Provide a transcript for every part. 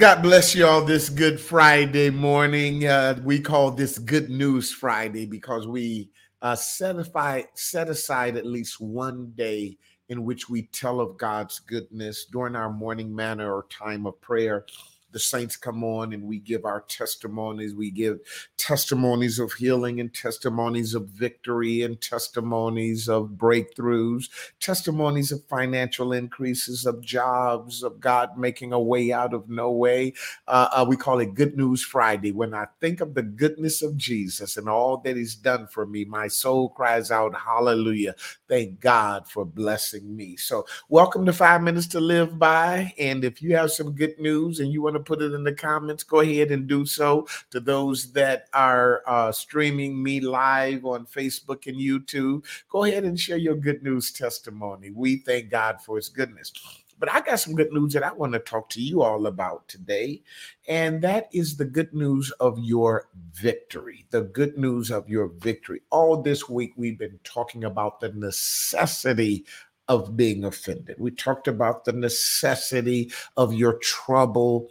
God bless you all this Good Friday morning. Uh, we call this Good News Friday because we uh, set, aside, set aside at least one day in which we tell of God's goodness during our morning manna or time of prayer the saints come on and we give our testimonies. We give testimonies of healing and testimonies of victory and testimonies of breakthroughs, testimonies of financial increases, of jobs, of God making a way out of no way. Uh, uh, we call it Good News Friday. When I think of the goodness of Jesus and all that He's done for me, my soul cries out, Hallelujah. Thank God for blessing me. So, welcome to Five Minutes to Live By. And if you have some good news and you want to to put it in the comments, go ahead and do so. To those that are uh, streaming me live on Facebook and YouTube, go ahead and share your good news testimony. We thank God for his goodness. But I got some good news that I want to talk to you all about today. And that is the good news of your victory. The good news of your victory. All this week, we've been talking about the necessity of being offended. We talked about the necessity of your trouble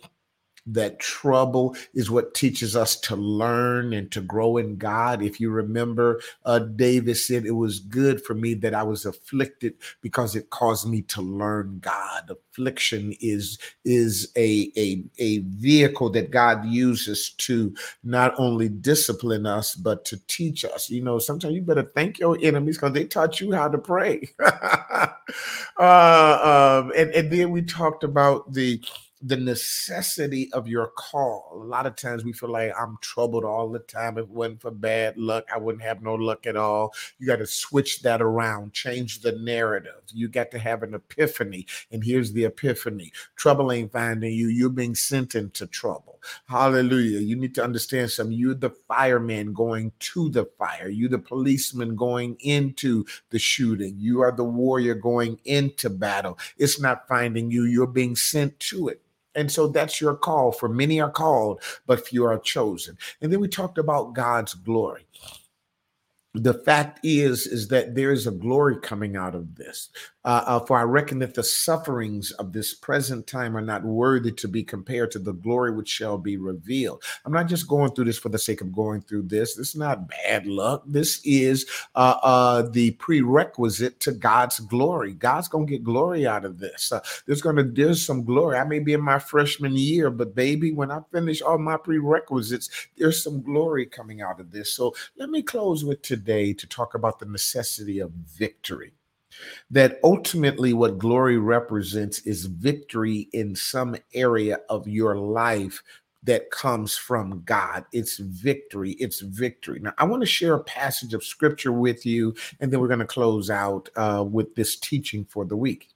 that trouble is what teaches us to learn and to grow in God. If you remember, uh, David said, It was good for me that I was afflicted because it caused me to learn God. Affliction is, is a, a, a vehicle that God uses to not only discipline us, but to teach us. You know, sometimes you better thank your enemies because they taught you how to pray. uh, um, and, and then we talked about the the necessity of your call. A lot of times we feel like I'm troubled all the time. If it wasn't for bad luck, I wouldn't have no luck at all. You got to switch that around, change the narrative. You got to have an epiphany. And here's the epiphany trouble ain't finding you, you're being sent into trouble. Hallelujah. You need to understand something. You're the fireman going to the fire, you're the policeman going into the shooting, you are the warrior going into battle. It's not finding you, you're being sent to it. And so that's your call. For many are called, but few are chosen. And then we talked about God's glory the fact is is that there is a glory coming out of this. Uh, uh, for i reckon that the sufferings of this present time are not worthy to be compared to the glory which shall be revealed. I'm not just going through this for the sake of going through this. This is not bad luck. This is uh, uh the prerequisite to god's glory. God's gonna get glory out of this. Uh, there's gonna there's some glory. I may be in my freshman year but baby when i finish all my prerequisites there's some glory coming out of this. So let me close with today today to talk about the necessity of victory. That ultimately, what glory represents is victory in some area of your life that comes from God. It's victory. It's victory. Now, I want to share a passage of scripture with you, and then we're going to close out uh, with this teaching for the week.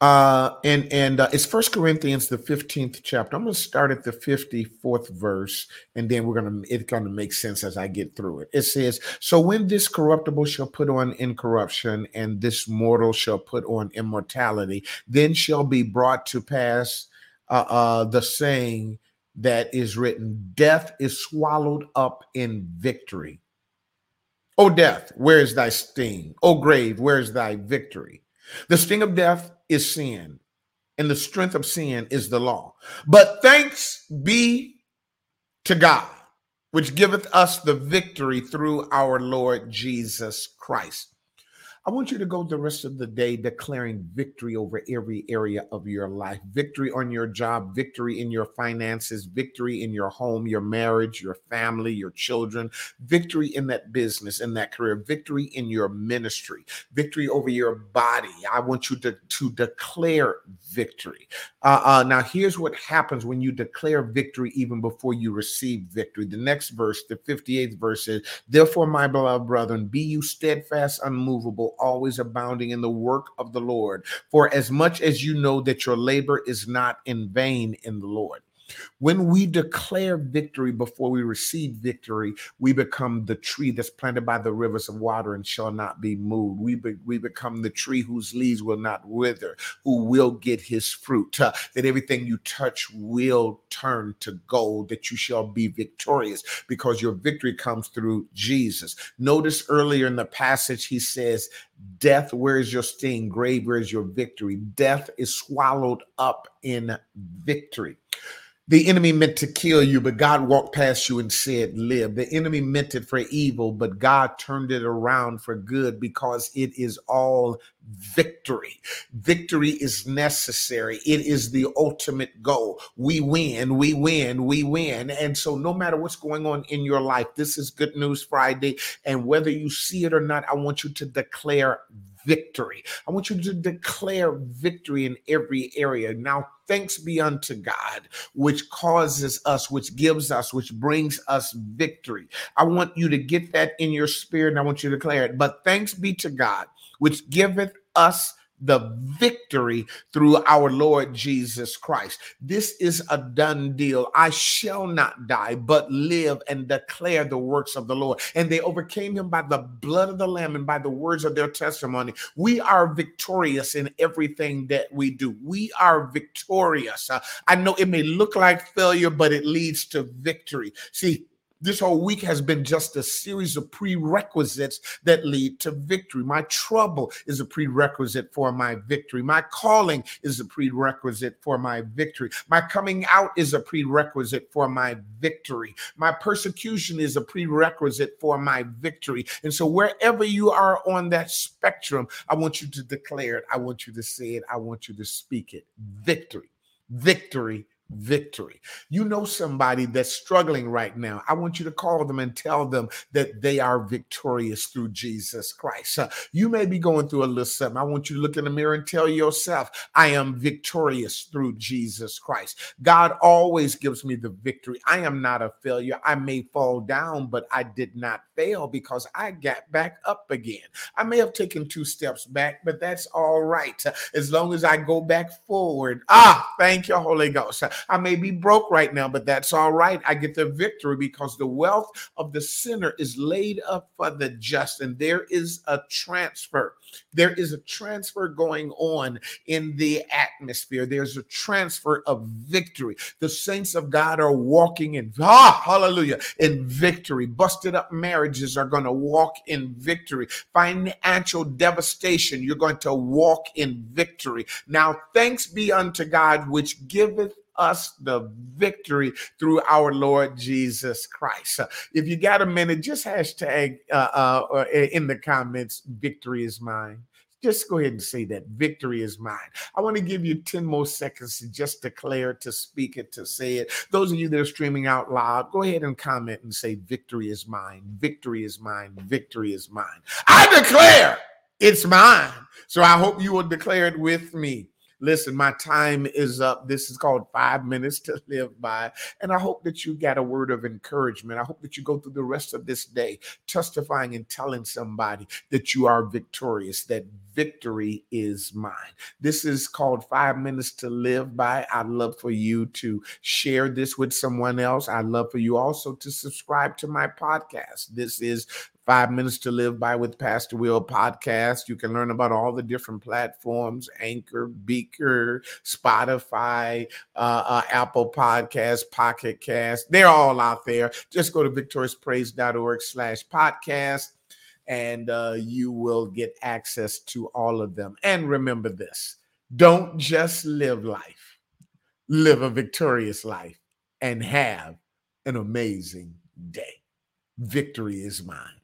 Uh, and and uh, it's First Corinthians the fifteenth chapter. I'm going to start at the fifty fourth verse, and then we're going to it's going to make sense as I get through it. It says, "So when this corruptible shall put on incorruption, and this mortal shall put on immortality, then shall be brought to pass uh, uh, the saying that is written: Death is swallowed up in victory." O death, where is thy sting? O grave, where is thy victory? The sting of death is sin, and the strength of sin is the law. But thanks be to God, which giveth us the victory through our Lord Jesus Christ. I want you to go the rest of the day declaring victory over every area of your life victory on your job, victory in your finances, victory in your home, your marriage, your family, your children, victory in that business, in that career, victory in your ministry, victory over your body. I want you to, to declare victory. Uh, uh, now, here's what happens when you declare victory even before you receive victory. The next verse, the 58th verse says, Therefore, my beloved brethren, be you steadfast, unmovable always abounding in the work of the Lord. For as much as you know that your labor is not in vain in the Lord. When we declare victory before we receive victory, we become the tree that's planted by the rivers of water and shall not be moved. We, be, we become the tree whose leaves will not wither, who will get his fruit, uh, that everything you touch will turn to gold, that you shall be victorious because your victory comes through Jesus. Notice earlier in the passage, he says, Death, where is your sting? Grave, where is your victory? Death is swallowed up in victory. The enemy meant to kill you, but God walked past you and said, Live. The enemy meant it for evil, but God turned it around for good because it is all victory. Victory is necessary, it is the ultimate goal. We win, we win, we win. And so, no matter what's going on in your life, this is Good News Friday. And whether you see it or not, I want you to declare victory. I want you to declare victory in every area. Now, thanks be unto God, which causes us, which gives us, which brings us victory. I want you to get that in your spirit and I want you to declare it. But thanks be to God, which giveth us the victory through our Lord Jesus Christ. This is a done deal. I shall not die, but live and declare the works of the Lord. And they overcame him by the blood of the Lamb and by the words of their testimony. We are victorious in everything that we do. We are victorious. Uh, I know it may look like failure, but it leads to victory. See, this whole week has been just a series of prerequisites that lead to victory. My trouble is a prerequisite for my victory. My calling is a prerequisite for my victory. My coming out is a prerequisite for my victory. My persecution is a prerequisite for my victory. And so, wherever you are on that spectrum, I want you to declare it. I want you to say it. I want you to speak it. Victory, victory, victory. You know somebody that's struggling right now. I want you to call them and tell them that they are victorious through Jesus Christ. Uh, you may be going through a little something. I want you to look in the mirror and tell yourself, I am victorious through Jesus Christ. God always gives me the victory. I am not a failure. I may fall down, but I did not fail because I got back up again. I may have taken two steps back, but that's all right. As long as I go back forward. Ah, thank you, Holy Ghost. I may be broke right now, but that's all right. I get the victory because the wealth of the sinner is laid up for the just, and there is a transfer. There is a transfer going on in the atmosphere. There's a transfer of victory. The saints of God are walking in, ah, hallelujah, in victory. Busted up marriages are going to walk in victory. Financial devastation, you're going to walk in victory. Now, thanks be unto God, which giveth us the victory through our Lord Jesus Christ. if you got a minute, just hashtag uh, uh, in the comments, victory is mine. Just go ahead and say that victory is mine. I want to give you 10 more seconds to just declare, to speak it, to say it. Those of you that are streaming out loud, go ahead and comment and say, Victory is mine. Victory is mine. Victory is mine. I declare it's mine. So I hope you will declare it with me. Listen, my time is up. This is called Five Minutes to Live By. And I hope that you got a word of encouragement. I hope that you go through the rest of this day testifying and telling somebody that you are victorious, that victory is mine. This is called Five Minutes to Live By. I'd love for you to share this with someone else. I'd love for you also to subscribe to my podcast. This is Five Minutes to Live By with Pastor Will podcast. You can learn about all the different platforms Anchor, Breaker, Spotify, uh, uh, Apple Podcast, Pocket Cast. They're all out there. Just go to victoriouspraise.org slash podcast and uh, you will get access to all of them. And remember this don't just live life, live a victorious life and have an amazing day. Victory is mine.